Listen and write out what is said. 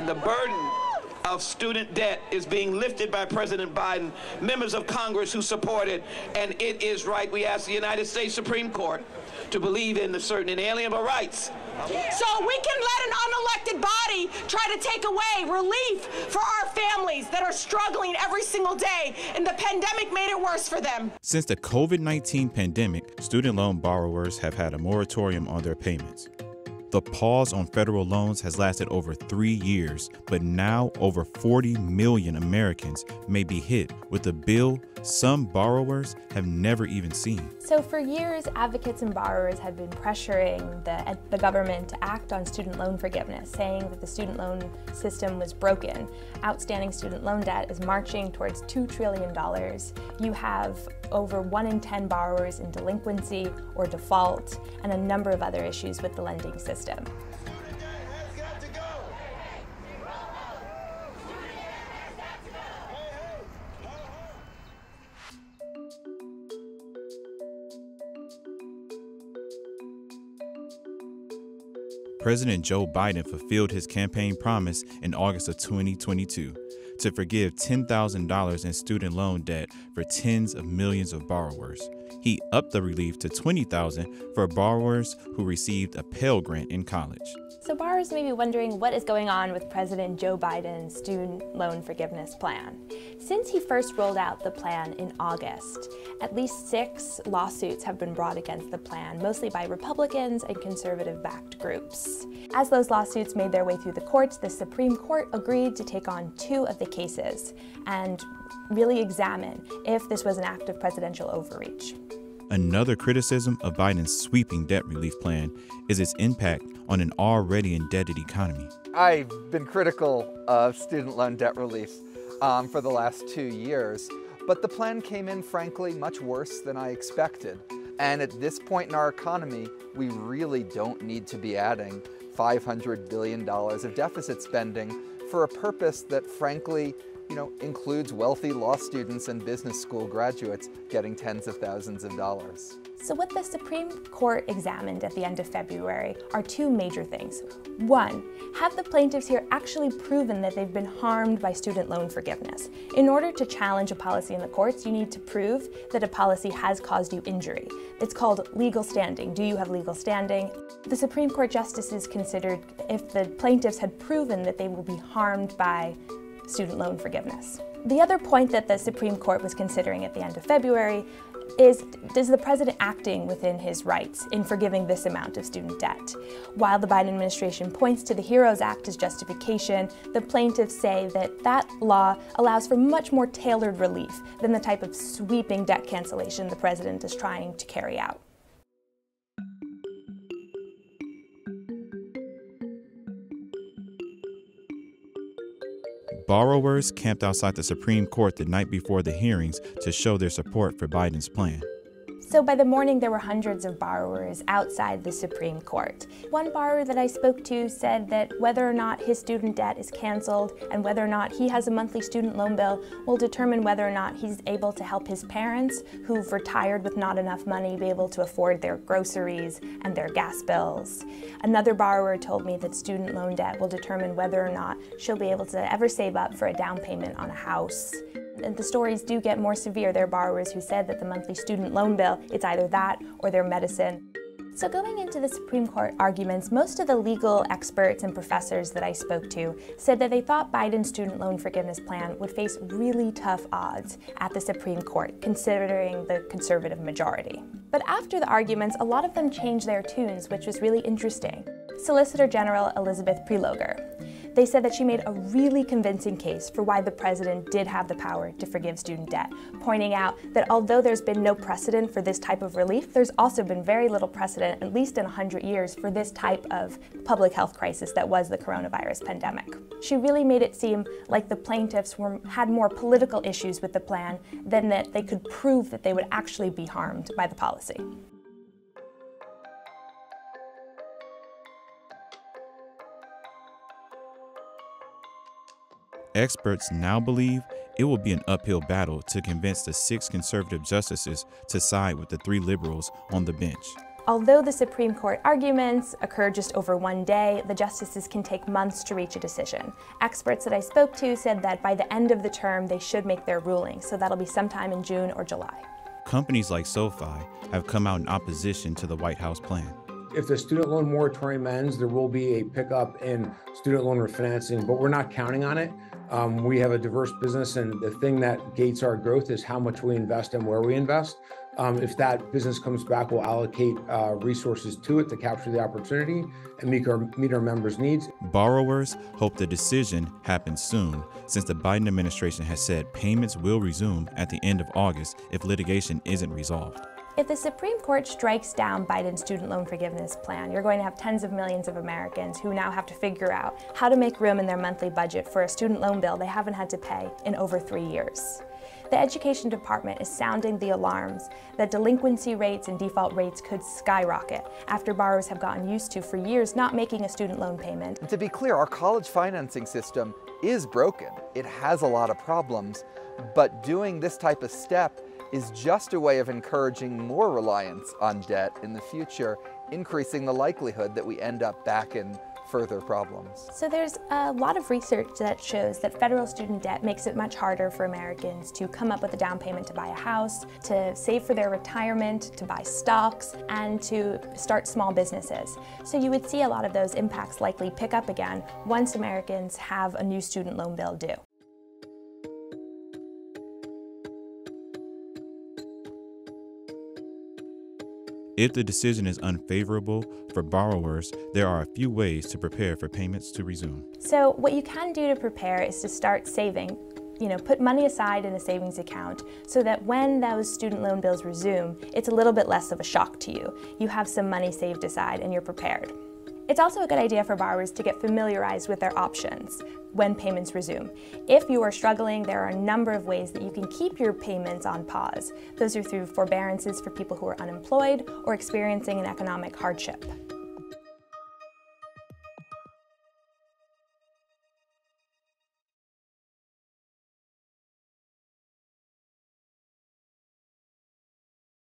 And the burden of student debt is being lifted by President Biden, members of Congress who support it, and it is right. We ask the United States Supreme Court to believe in the certain inalienable rights so we can let an unelected body try to take away relief for our families that are struggling every single day, and the pandemic made it worse for them. Since the COVID 19 pandemic, student loan borrowers have had a moratorium on their payments. The pause on federal loans has lasted over three years, but now over 40 million Americans may be hit with a bill some borrowers have never even seen. So, for years, advocates and borrowers have been pressuring the, the government to act on student loan forgiveness, saying that the student loan system was broken. Outstanding student loan debt is marching towards $2 trillion. You have over 1 in 10 borrowers in delinquency or default, and a number of other issues with the lending system. President Joe Biden fulfilled his campaign promise in August of 2022 to forgive $10,000 in student loan debt for tens of millions of borrowers. He upped the relief to 20,000 for borrowers who received a Pell Grant in college. So borrowers may be wondering what is going on with President Joe Biden's student loan forgiveness plan. Since he first rolled out the plan in August, at least six lawsuits have been brought against the plan, mostly by Republicans and conservative-backed groups. As those lawsuits made their way through the courts, the Supreme Court agreed to take on two of the cases and really examine if this was an act of presidential overreach. Another criticism of Biden's sweeping debt relief plan is its impact on an already indebted economy. I've been critical of student loan debt relief um, for the last two years, but the plan came in, frankly, much worse than I expected. And at this point in our economy, we really don't need to be adding $500 billion of deficit spending for a purpose that, frankly, you know, includes wealthy law students and business school graduates getting tens of thousands of dollars. So what the Supreme Court examined at the end of February are two major things. One, have the plaintiffs here actually proven that they've been harmed by student loan forgiveness? In order to challenge a policy in the courts, you need to prove that a policy has caused you injury. It's called legal standing. Do you have legal standing? The Supreme Court justices considered if the plaintiffs had proven that they will be harmed by student loan forgiveness. The other point that the Supreme Court was considering at the end of February is does the president acting within his rights in forgiving this amount of student debt? While the Biden administration points to the HEROES Act as justification, the plaintiffs say that that law allows for much more tailored relief than the type of sweeping debt cancellation the president is trying to carry out. Borrowers camped outside the Supreme Court the night before the hearings to show their support for Biden's plan. So by the morning, there were hundreds of borrowers outside the Supreme Court. One borrower that I spoke to said that whether or not his student debt is canceled and whether or not he has a monthly student loan bill will determine whether or not he's able to help his parents who've retired with not enough money be able to afford their groceries and their gas bills. Another borrower told me that student loan debt will determine whether or not she'll be able to ever save up for a down payment on a house. And the stories do get more severe. There are borrowers who said that the monthly student loan bill, it's either that or their medicine. So going into the Supreme Court arguments, most of the legal experts and professors that I spoke to said that they thought Biden's student loan forgiveness plan would face really tough odds at the Supreme Court, considering the conservative majority. But after the arguments, a lot of them changed their tunes, which was really interesting. Solicitor General Elizabeth Prelogar they said that she made a really convincing case for why the president did have the power to forgive student debt, pointing out that although there's been no precedent for this type of relief, there's also been very little precedent, at least in 100 years, for this type of public health crisis that was the coronavirus pandemic. She really made it seem like the plaintiffs were, had more political issues with the plan than that they could prove that they would actually be harmed by the policy. Experts now believe it will be an uphill battle to convince the six conservative justices to side with the three liberals on the bench. Although the Supreme Court arguments occur just over one day, the justices can take months to reach a decision. Experts that I spoke to said that by the end of the term, they should make their ruling, so that'll be sometime in June or July. Companies like SoFi have come out in opposition to the White House plan. If the student loan moratorium ends, there will be a pickup in student loan refinancing, but we're not counting on it. Um, we have a diverse business, and the thing that gates our growth is how much we invest and where we invest. Um, if that business comes back, we'll allocate uh, resources to it to capture the opportunity and meet our, meet our members' needs. Borrowers hope the decision happens soon, since the Biden administration has said payments will resume at the end of August if litigation isn't resolved. If the Supreme Court strikes down Biden's student loan forgiveness plan, you're going to have tens of millions of Americans who now have to figure out how to make room in their monthly budget for a student loan bill they haven't had to pay in over three years. The Education Department is sounding the alarms that delinquency rates and default rates could skyrocket after borrowers have gotten used to for years not making a student loan payment. To be clear, our college financing system is broken. It has a lot of problems, but doing this type of step is just a way of encouraging more reliance on debt in the future, increasing the likelihood that we end up back in further problems. So there's a lot of research that shows that federal student debt makes it much harder for Americans to come up with a down payment to buy a house, to save for their retirement, to buy stocks, and to start small businesses. So you would see a lot of those impacts likely pick up again once Americans have a new student loan bill due. If the decision is unfavorable for borrowers, there are a few ways to prepare for payments to resume. So what you can do to prepare is to start saving. You know, put money aside in a savings account so that when those student loan bills resume, it's a little bit less of a shock to you. You have some money saved aside and you're prepared. It's also a good idea for borrowers to get familiarized with their options when payments resume. If you are struggling, there are a number of ways that you can keep your payments on pause. Those are through forbearances for people who are unemployed or experiencing an economic hardship.